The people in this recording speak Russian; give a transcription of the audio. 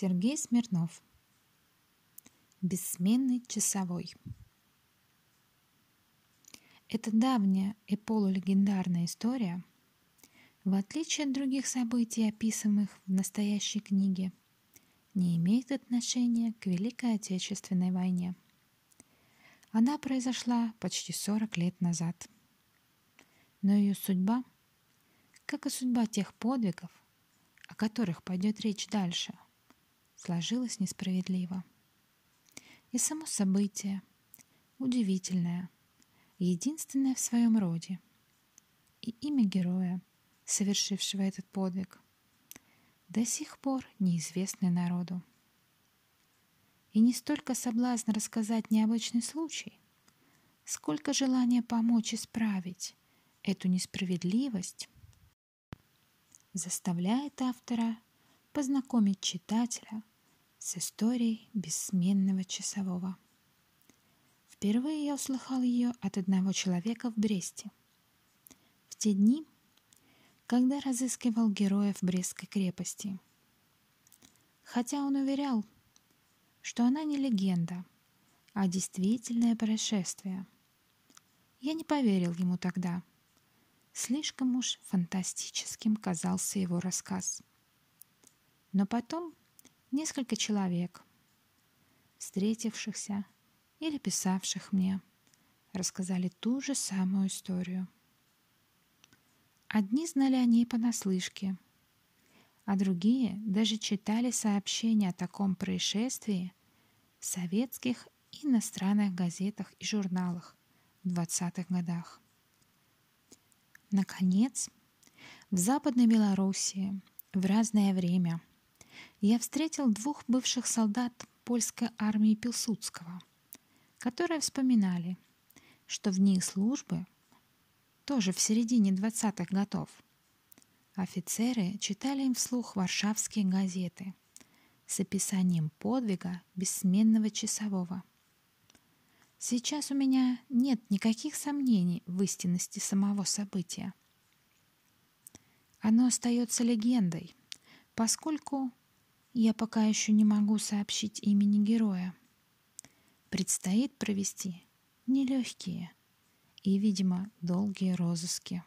Сергей Смирнов Бессменный часовой Эта давняя и полулегендарная история, в отличие от других событий, описанных в настоящей книге, не имеет отношения к Великой Отечественной войне. Она произошла почти 40 лет назад. Но ее судьба, как и судьба тех подвигов, о которых пойдет речь дальше, сложилась несправедливо. И само событие, удивительное, единственное в своем роде, и имя героя, совершившего этот подвиг, до сих пор неизвестны народу. И не столько соблазн рассказать необычный случай, сколько желание помочь исправить эту несправедливость заставляет автора познакомить читателя с историей бессменного часового. Впервые я услыхал ее от одного человека в Бресте. В те дни, когда разыскивал героев Брестской крепости. Хотя он уверял, что она не легенда, а действительное происшествие. Я не поверил ему тогда. Слишком уж фантастическим казался его рассказ. Но потом несколько человек, встретившихся или писавших мне, рассказали ту же самую историю. Одни знали о ней понаслышке, а другие даже читали сообщения о таком происшествии в советских и иностранных газетах и журналах в 20-х годах. Наконец, в Западной Белоруссии в разное время я встретил двух бывших солдат польской армии Пилсудского, которые вспоминали, что в дни службы, тоже в середине 20-х годов, офицеры читали им вслух варшавские газеты с описанием подвига бессменного часового. Сейчас у меня нет никаких сомнений в истинности самого события. Оно остается легендой, поскольку я пока еще не могу сообщить имени героя. Предстоит провести нелегкие и, видимо, долгие розыски.